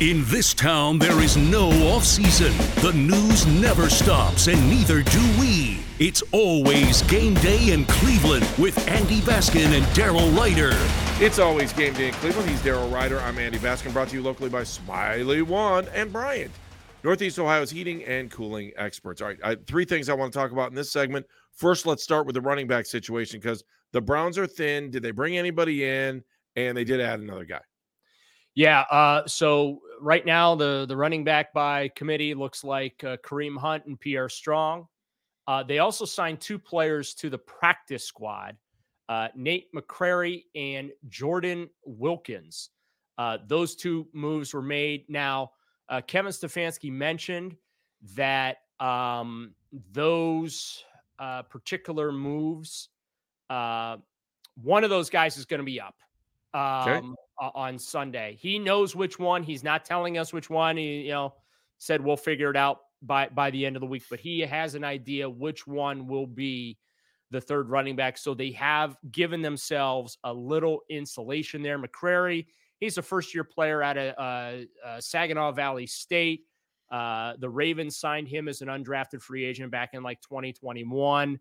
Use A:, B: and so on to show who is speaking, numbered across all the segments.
A: In this town, there is no off season. The news never stops, and neither do we. It's always game day in Cleveland with Andy Baskin and Daryl Ryder.
B: It's always game day in Cleveland. He's Daryl Ryder. I'm Andy Baskin, brought to you locally by Smylie One and Bryant, Northeast Ohio's heating and cooling experts. All right, I, three things I want to talk about in this segment. First, let's start with the running back situation because the Browns are thin. Did they bring anybody in? And they did add another guy.
C: Yeah. Uh, so right now, the the running back by committee looks like uh, Kareem Hunt and Pierre Strong. Uh, they also signed two players to the practice squad, uh, Nate McCrary and Jordan Wilkins. Uh, those two moves were made. Now, uh, Kevin Stefanski mentioned that um, those particular moves, one of those guys is going to be up. Um, okay uh, on Sunday. He knows which one. He's not telling us which one. He, you know, said we'll figure it out by by the end of the week, but he has an idea which one will be the third running back. So they have given themselves a little insulation there. McCrary, he's a first year player at a, uh, uh, Saginaw Valley State. Uh, the Ravens signed him as an undrafted free agent back in like 2021.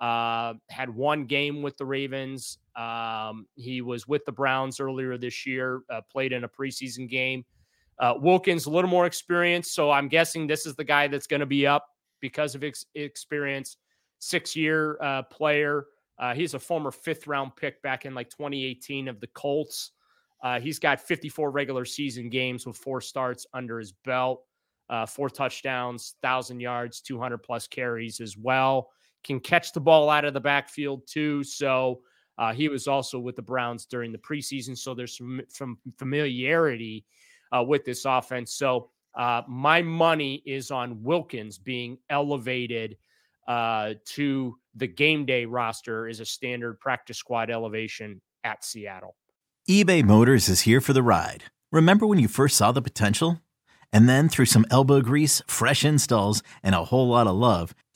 C: Uh, had one game with the Ravens. Um, he was with the Browns earlier this year, uh, played in a preseason game. Uh, Wilkins, a little more experience. So I'm guessing this is the guy that's going to be up because of ex- experience. Six year uh, player. Uh, he's a former fifth round pick back in like 2018 of the Colts. Uh, he's got 54 regular season games with four starts under his belt, uh, four touchdowns, 1,000 yards, 200 plus carries as well. Can catch the ball out of the backfield too. So, uh, he was also with the Browns during the preseason, so there's some, some familiarity uh, with this offense. So uh, my money is on Wilkins being elevated uh, to the game day roster as a standard practice squad elevation at Seattle.
D: eBay Motors is here for the ride. Remember when you first saw the potential? And then through some elbow grease, fresh installs, and a whole lot of love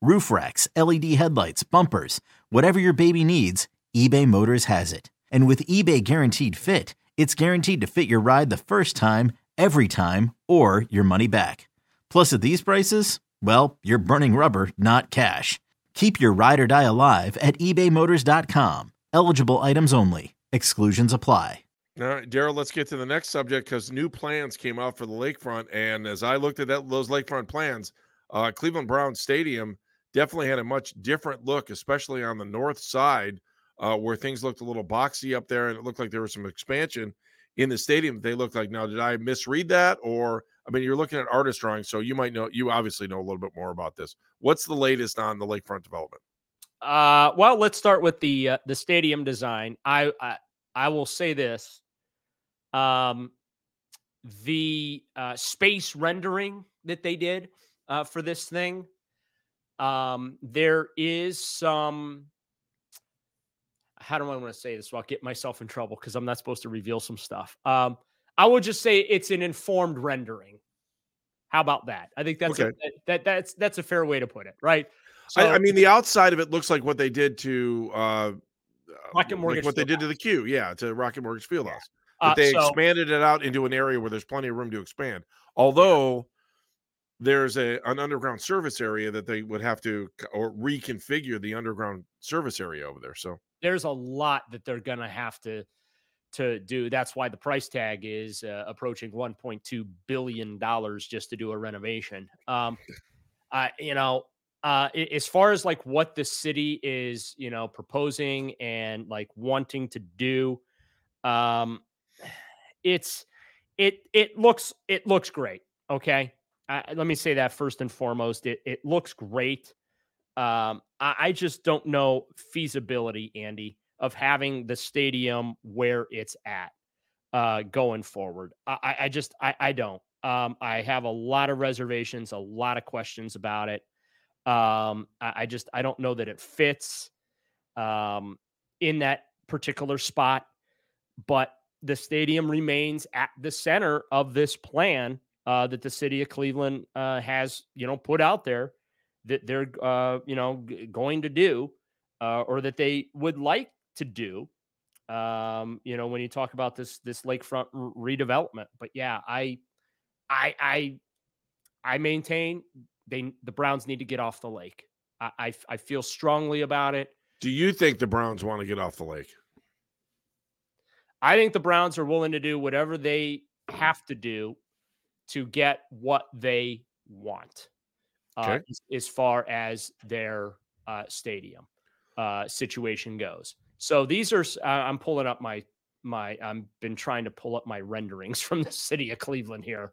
D: roof racks, LED headlights, bumpers, whatever your baby needs, eBay Motors has it. And with eBay Guaranteed Fit, it's guaranteed to fit your ride the first time, every time, or your money back. Plus, at these prices, well, you're burning rubber, not cash. Keep your ride or die alive at ebaymotors.com. Eligible items only. Exclusions apply.
B: All right, Daryl, let's get to the next subject because new plans came out for the lakefront. And as I looked at that, those lakefront plans, uh, Cleveland Browns Stadium definitely had a much different look, especially on the north side, uh, where things looked a little boxy up there, and it looked like there was some expansion in the stadium. They looked like now, did I misread that, or I mean, you're looking at artist drawings, so you might know. You obviously know a little bit more about this. What's the latest on the lakefront development?
C: Uh, well, let's start with the uh, the stadium design. I, I I will say this. Um, the uh, space rendering that they did uh, for this thing, um, there is some. How do I want to say this? Well, I'll get myself in trouble because I'm not supposed to reveal some stuff. Um, I will just say it's an informed rendering. How about that? I think that's
B: Okay.
C: a, that that's that's a fair way to put it, right? So,
B: I, I mean, the outside of it looks like what they did to uh,
C: Rocket
B: like
C: Mortgage
B: what they did to the Q, yeah, to Rocket Mortgage Fieldhouse.
C: Uh,
B: But they
C: so-
B: expanded it out into an area where there's plenty of room to expand. Although there's a an underground service area that they would have to or reconfigure the underground service area over there. So
C: there's a lot that they're to have to to do. That's why the price tag is uh, approaching 1.2 billion dollars just to do a renovation. Um, I you know, uh, as far as like what the city is, you know, proposing and like wanting to do, um, it's it it looks it looks great. Okay, uh, let me say that first and foremost. It it looks great. Um, I, I just don't know feasibility, Andy, of having the stadium where it's at uh, going forward. I, I- I just I, I don't. Um, I have a lot of reservations, a lot of questions about it. Um, I, I just I don't know that it fits um, in that particular spot, but the stadium remains at the center of this plan uh, that the city of Cleveland uh, has, you know, put out there that they're, uh, you know, g- going to do, uh, or that they would like to do. Um, you know, when you talk about this this lakefront r- redevelopment, but yeah, I, I, I, I maintain they the Browns need to get off the lake. I, I, I feel strongly about it.
B: do you think the Browns want to get off the lake?
C: I think the Browns are willing to do whatever they have to do to get what they want uh,
B: Okay.
C: as, as far as their uh, stadium uh, situation goes. So these are. Uh, I'm pulling up my my. I've been trying to pull up my renderings from the city of Cleveland here.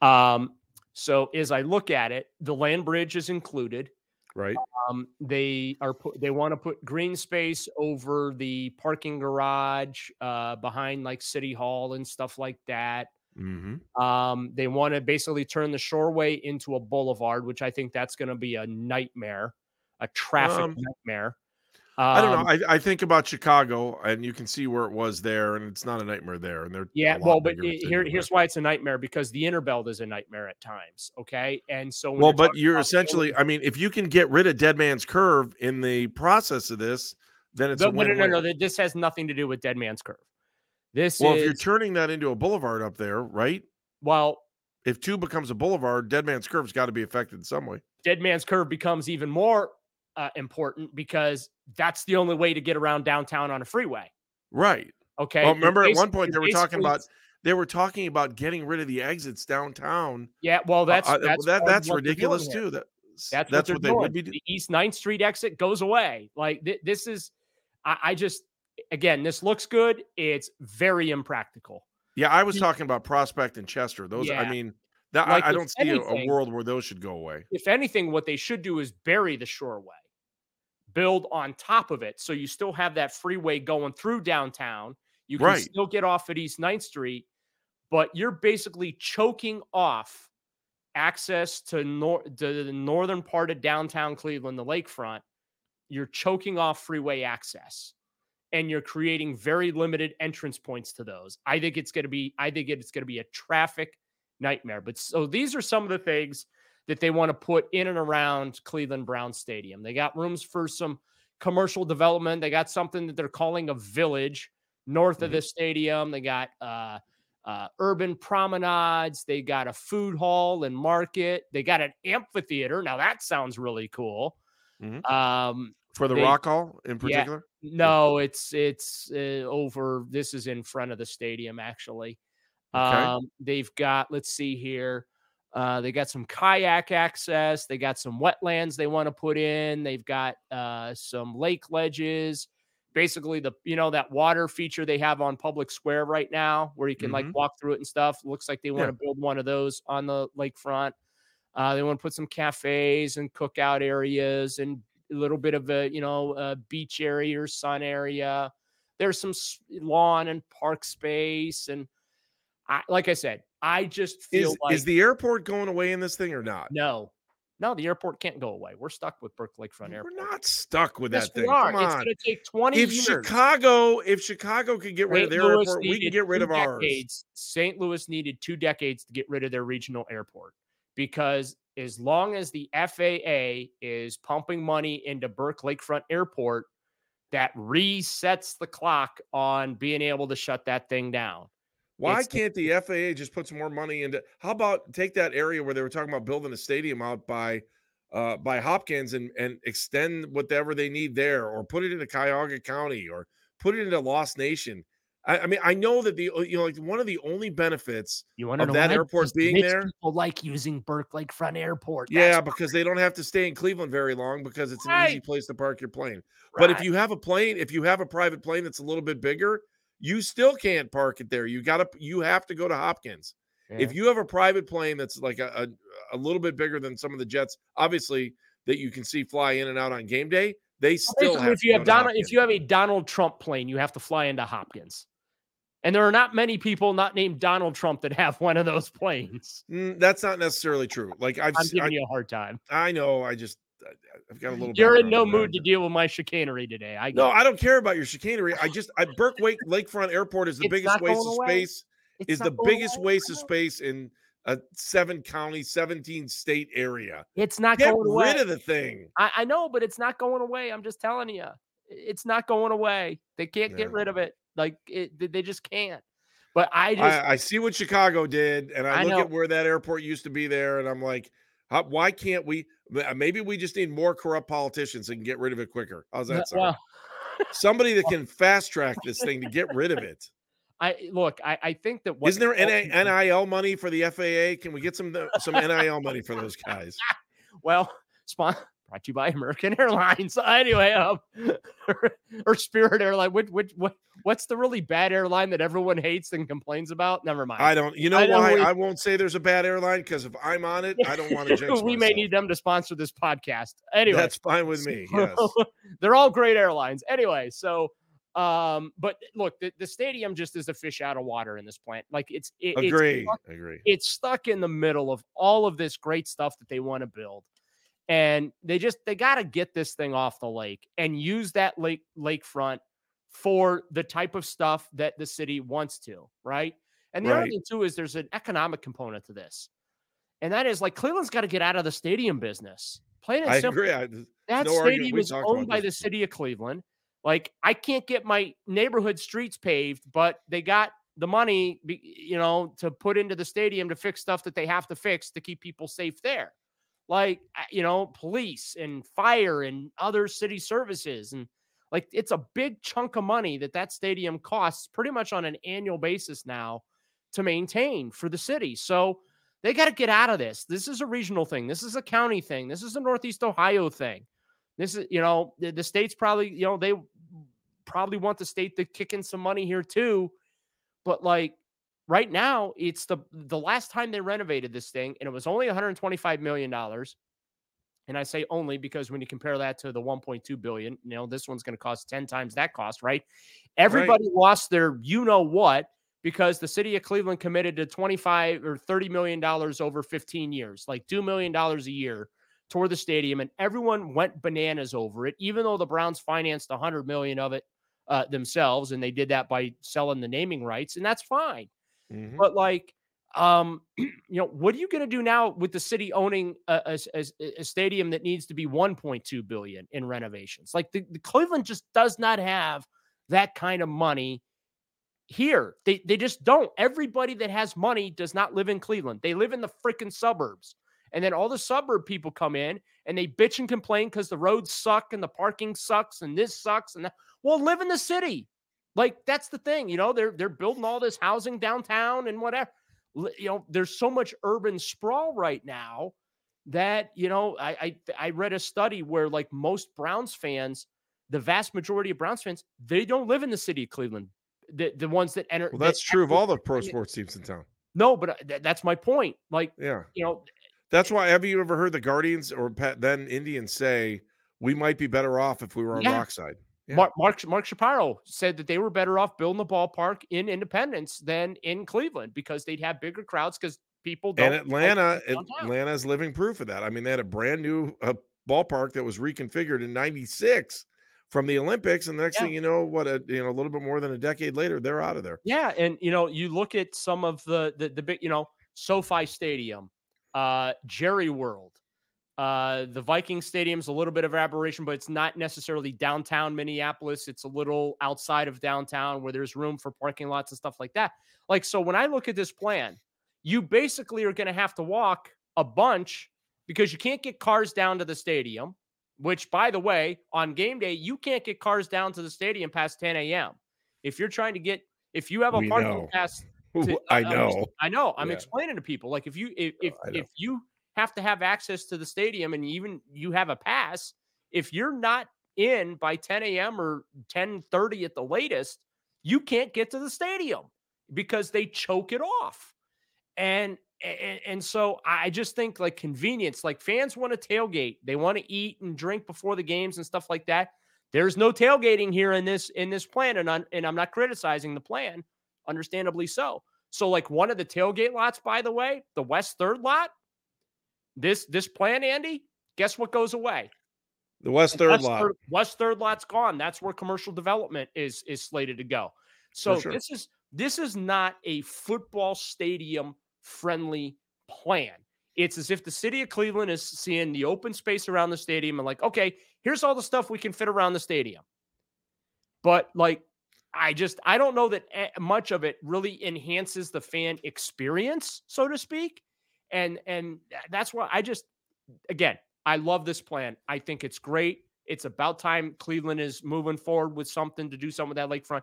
C: Um, so as I look at it, the land bridge is included.
B: Right.
C: Um, they are put, they want to put green space over the parking garage uh, behind like City Hall and stuff like that.
B: Mm-hmm.
C: Um, they want to basically turn the shoreway into a boulevard, which I think that's going to be a nightmare, a traffic
B: Um,
C: nightmare.
B: I don't
C: Um,
B: know. I, I think about Chicago, and you can see where it was there, and it's not a nightmare there. And they're
C: Yeah, well, but
B: bigger of a
C: i-
B: city
C: here, here's why it's a nightmare because the inner belt is a nightmare at times. Okay, and so
B: well,
C: you're
B: but you're essentially. I mean, if you can get rid of Dead Man's Curve in the process of this, then it's
C: No,
B: a
C: no, no, no. This has nothing to do with Dead Man's Curve. This
B: Well,
C: is
B: if you're turning that into a boulevard up there, right?
C: well,
B: If two becomes a boulevard, Dead Man's Curve's got to be affected in some way.
C: Dead Man's Curve becomes even more uh, important because that's the only way to get around downtown on a freeway.
B: Right.
C: Okay.
B: Well, remember at one point they were talking about they were talking about getting rid of the exits downtown.
C: Yeah, well, that's
B: Uh,
C: that's
B: that, that's
C: doing
B: ridiculous too. That
C: That's,
B: that's
C: what,
B: what they would be. do-
C: The East 9th Street exit goes away. Like thi- this is, I, I just, again, this looks good. It's very impractical.
B: Yeah, I was talking about Prospect and Chester. Those, I mean, that
C: Like,
B: I, I don't see a, a world where those should go away.
C: If anything, what they should do is bury the shoreway, build on top of it, so you still have that freeway going through downtown. You can
B: Right.
C: still get off at East 9th Street, but you're basically choking off access to, nor- to the northern part of downtown Cleveland, the lakefront. You're choking off freeway access and you're creating very limited entrance points to those. I think it's going to be I think it's going to be a traffic nightmare. But so these are some of the things that they want to put in and around Cleveland Browns Stadium. They got rooms for some commercial development. They got something that they're calling a village north of the stadium. They got uh, uh, urban promenades. They got a food hall and market. They got an amphitheater. Now that sounds really cool.
B: Mhm.
C: Um,
B: For the
C: they-
B: Rock Hall in particular,
C: no, it's it's uh, over. This is in front of the stadium, actually.
B: Okay.
C: Um, they've got. Let's see here. Uh, they got some kayak access. They got some wetlands they want to put in. They've got uh, some lake ledges. Basically, the you know that water feature they have on Public Square right now, where you can like
B: Mhm.
C: walk through it and stuff. Looks like they want
B: Yeah.
C: to build one of those on the lakefront. Uh, they want to put some cafes and cookout areas and little bit of a you know a beach area or sun area. There's some lawn and park space and I, like I said, I just feel
B: Is
C: like
B: is the airport going away in this thing or not?
C: no, no, the airport can't go away. We're stuck with Burke Lakefront Airport.
B: We're not stuck with
C: yes,
B: that thing.
C: are.
B: Come
C: It's
B: on.
C: going to take 20
B: If
C: years.
B: Chicago, if Chicago could get rid of their
C: Louis
B: airport, we can get rid of ours.
C: decades. St. Louis needed two decades to get rid of their regional airport because as long as the FAA is pumping money into Burke Lakefront Airport, that resets the clock on being able to shut that thing down.
B: Why
C: It's-
B: can't the FAA just put some more money into? How about take that area where they were talking about building a stadium out by, uh, by Hopkins and and extend whatever they need there, or put it into Cuyahoga County, or put it into Lost Nation. I, I mean, I know that the you know like one of the only benefits
C: You want to
B: of
C: know
B: that airport being there.
C: People like using Burke Lakefront Airport.
B: Yeah, because they don't have to stay in Cleveland very long because it's an easy place to park your plane. But if you have a plane, if you have a private plane that's a little bit bigger, you still can't park it there. You got to you have to go to Hopkins. If you have a private plane that's like a, a a little bit bigger than some of the jets, obviously that you can see fly in and out on game day, they still
C: if you have Donald, if you have a Donald Trump plane, you have to fly into Hopkins. And there are not many people not named Donald Trump that have one of those planes.
B: Mm, that's not necessarily true. Like I've
C: I'm giving
B: I,
C: you a hard time.
B: I know, I just I've got a little.
C: You're in no mood to deal with my chicanery today. I
B: No,
C: it.
B: I don't care about your chicanery. I just I Burke Wake Lakefront Airport is the
C: It's
B: biggest waste of space.
C: It's
B: is the biggest
C: away.
B: waste of space in a seven county, 17 state area.
C: It's not
B: Get
C: going away.
B: rid of the thing.
C: I, I know, but it's not going away. I'm just telling you, it's not going away. They can't get rid of it. Like it, they- just can't. But I just
B: I, I see what Chicago did, and I,
C: I
B: look
C: know.
B: at where that airport used to be there, and I'm like, how, why can't we? Uh, maybe we just need more corrupt politicians and get rid of it quicker. How's that sound?
C: well,
B: Somebody that can fast track this thing to get rid of it.
C: I look. I, I think that what
B: Isn't there NA NIL money for the FAA? Can we get some some NIL money for those guys?
C: Well, spon- brought to you by American Airlines. Anyway, um, or Spirit Airline. Which, which, what, what's the really bad airline that everyone hates and complains about? Never mind.
B: I don't. You know
C: I
B: why
C: we-
B: I won't say there's a bad airline because if I'm on it, I don't want to
C: we may need them to sponsor this podcast. Anyway,
B: That's fine with me. Yes.
C: they're all great airlines. Anyway, so um, but look, the, the stadium just is a fish out of water in this plant. Like it's it, it's
B: Agree.
C: stuck-
B: Agree.
C: it's stuck in the middle of all of this great stuff that they want to build and they just they got to get this thing off the lake and use that lake lakefront for the type of stuff that the city wants to right and the other thing too is there's an economic component to this and that is like cleveland's got to get out of the stadium business plain and
B: I
C: simple
B: agree. I,
C: that
B: no
C: stadium is owned by
B: this
C: the city of Cleveland. Like I can't get my neighborhood streets paved, but they got the money, you know, to put into the stadium to fix stuff that they have to fix to keep people safe there. Like you know, police and fire and other city services and like it's a big chunk of money that that stadium costs pretty much on an annual basis now to maintain for the city. So they got to get out of this. This is a regional thing. This is a county thing. This is a Northeast Ohio thing. This is, you know, the, the state's probably, you know, they probably want the state to kick in some money here too. But like right now, it's the the last time they renovated this thing, and it was only 125 million dollars. And I say only because when you compare that to the 1.2 billion, you know, this one's going to cost 10 times that cost, right? Everybody lost their you know what because the city of Cleveland committed to 25 or 30 million dollars over 15 years, like 2 million dollars a year toward the stadium and everyone went bananas over it even though the Browns financed 100 million of it uh, themselves and they did that by selling the naming rights and that's fine.
B: Mhm.
C: But like um you know what are you going to do now with the city owning a stadium that needs to be 1.2 billion in renovations? Like the, the cleveland just does not have that kind of money here. They, they just don't. Everybody that has money does not live in cleveland. They live in the freaking suburbs. And then all the suburb people come in and they bitch and complain because the roads suck and the parking sucks and this sucks and that. Well live in the city like that's the thing you know they're they're building all this housing downtown and whatever you know there's so much urban sprawl right now that you know I, I i read a study where like most browns fans the vast majority of browns fans they don't live in the city of cleveland the, the ones that enter
B: Well,
C: that
B: that's true of all the pro sports teams in town.
C: no but uh, th- that's my point like
B: Yeah.
C: you know
B: That's why. Have you ever heard the Guardians or Pat, then Indians say we might be better off if we were on
C: Yeah.
B: Rockside?
C: Yeah. Mark, Mark Mark Shapiro said that they were better off building the ballpark in Independence than in Cleveland because they'd have bigger crowds because people
B: and Atlanta Atlanta is living proof of that. I mean, they had a brand new uh, ballpark that was reconfigured in '96 from the Olympics, and the next yeah. thing you know, what a you know a little bit more than a decade later, they're out of there.
C: Yeah, and you know, you look at some of the the, the big, you know, SoFi Stadium, uh, Jerry World. Uh, the Viking Stadium's a little bit of aberration, but it's not necessarily downtown Minneapolis. It's a little outside of downtown where there's room for parking lots and stuff like that. Like, so when I look at this plan, you basically are going to have to walk a bunch because you can't get cars down to the stadium, which, by the way, on game day, you can't get cars down to the stadium past 10 a.m. If you're trying to get, if you have a we parking know. pass,
B: to, I know,
C: I know, I'm yeah. explaining to people like if you, if, if, if you have to have access to the stadium and even you have a pass, if you're not in by 10 a.m. or 10:30 at the latest, you can't get to the stadium because they choke it off. And, and and so I just think like convenience, like fans want to tailgate, they want to eat and drink before the games and stuff like that. There's no tailgating here in this in this plan, and I'm, and I'm not criticizing the plan, understandably so. So like one of the tailgate lots, by the way, the West Third lot, this this plan, Andy, guess what goes away?
B: The West Third West lot.
C: Third, West Third lot's gone. That's where commercial development is is slated to go. So sure. this is this is not a football stadium friendly plan. It's as if the city of Cleveland is seeing the open space around the stadium and like, okay, here's all the stuff we can fit around the stadium. But like, I just I don't know that eh, much of it really enhances the fan experience, so to speak. And and that's why I just again, I love this plan. I think it's great. It's about time Cleveland is moving forward with something to do something with that lakefront.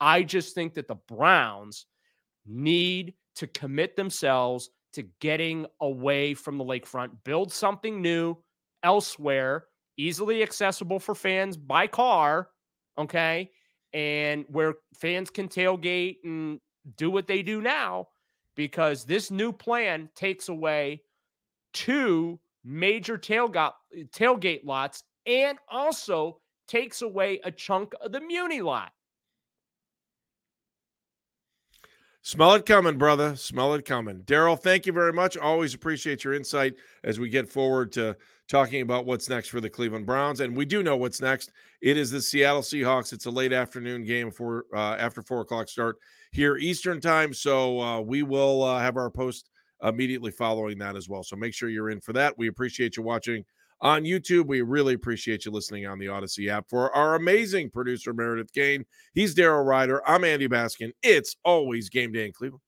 C: I just think that the Browns need to commit themselves to getting away from the lakefront, build something new elsewhere, easily accessible for fans by car, okay? And where fans can tailgate and do what they do now because this new plan takes away two major tailgate tailgate lots and also takes away a chunk of the Muni lot.
B: Smell it coming, brother. Smell it coming. Daryl, thank you very much. Always appreciate your insight as we get forward to talking about what's next for the Cleveland Browns. And we do know what's next. It is the Seattle Seahawks. It's a late afternoon game for uh, after four o'clock start here Eastern time. So uh, we will uh, have our post immediately following that as well. So make sure you're in for that. We appreciate you watching on YouTube. We really appreciate you listening on the Audacy app. For our amazing producer, Meredith Kane, he's Daryl Ryder. I'm Andy Baskin. It's always game day in Cleveland.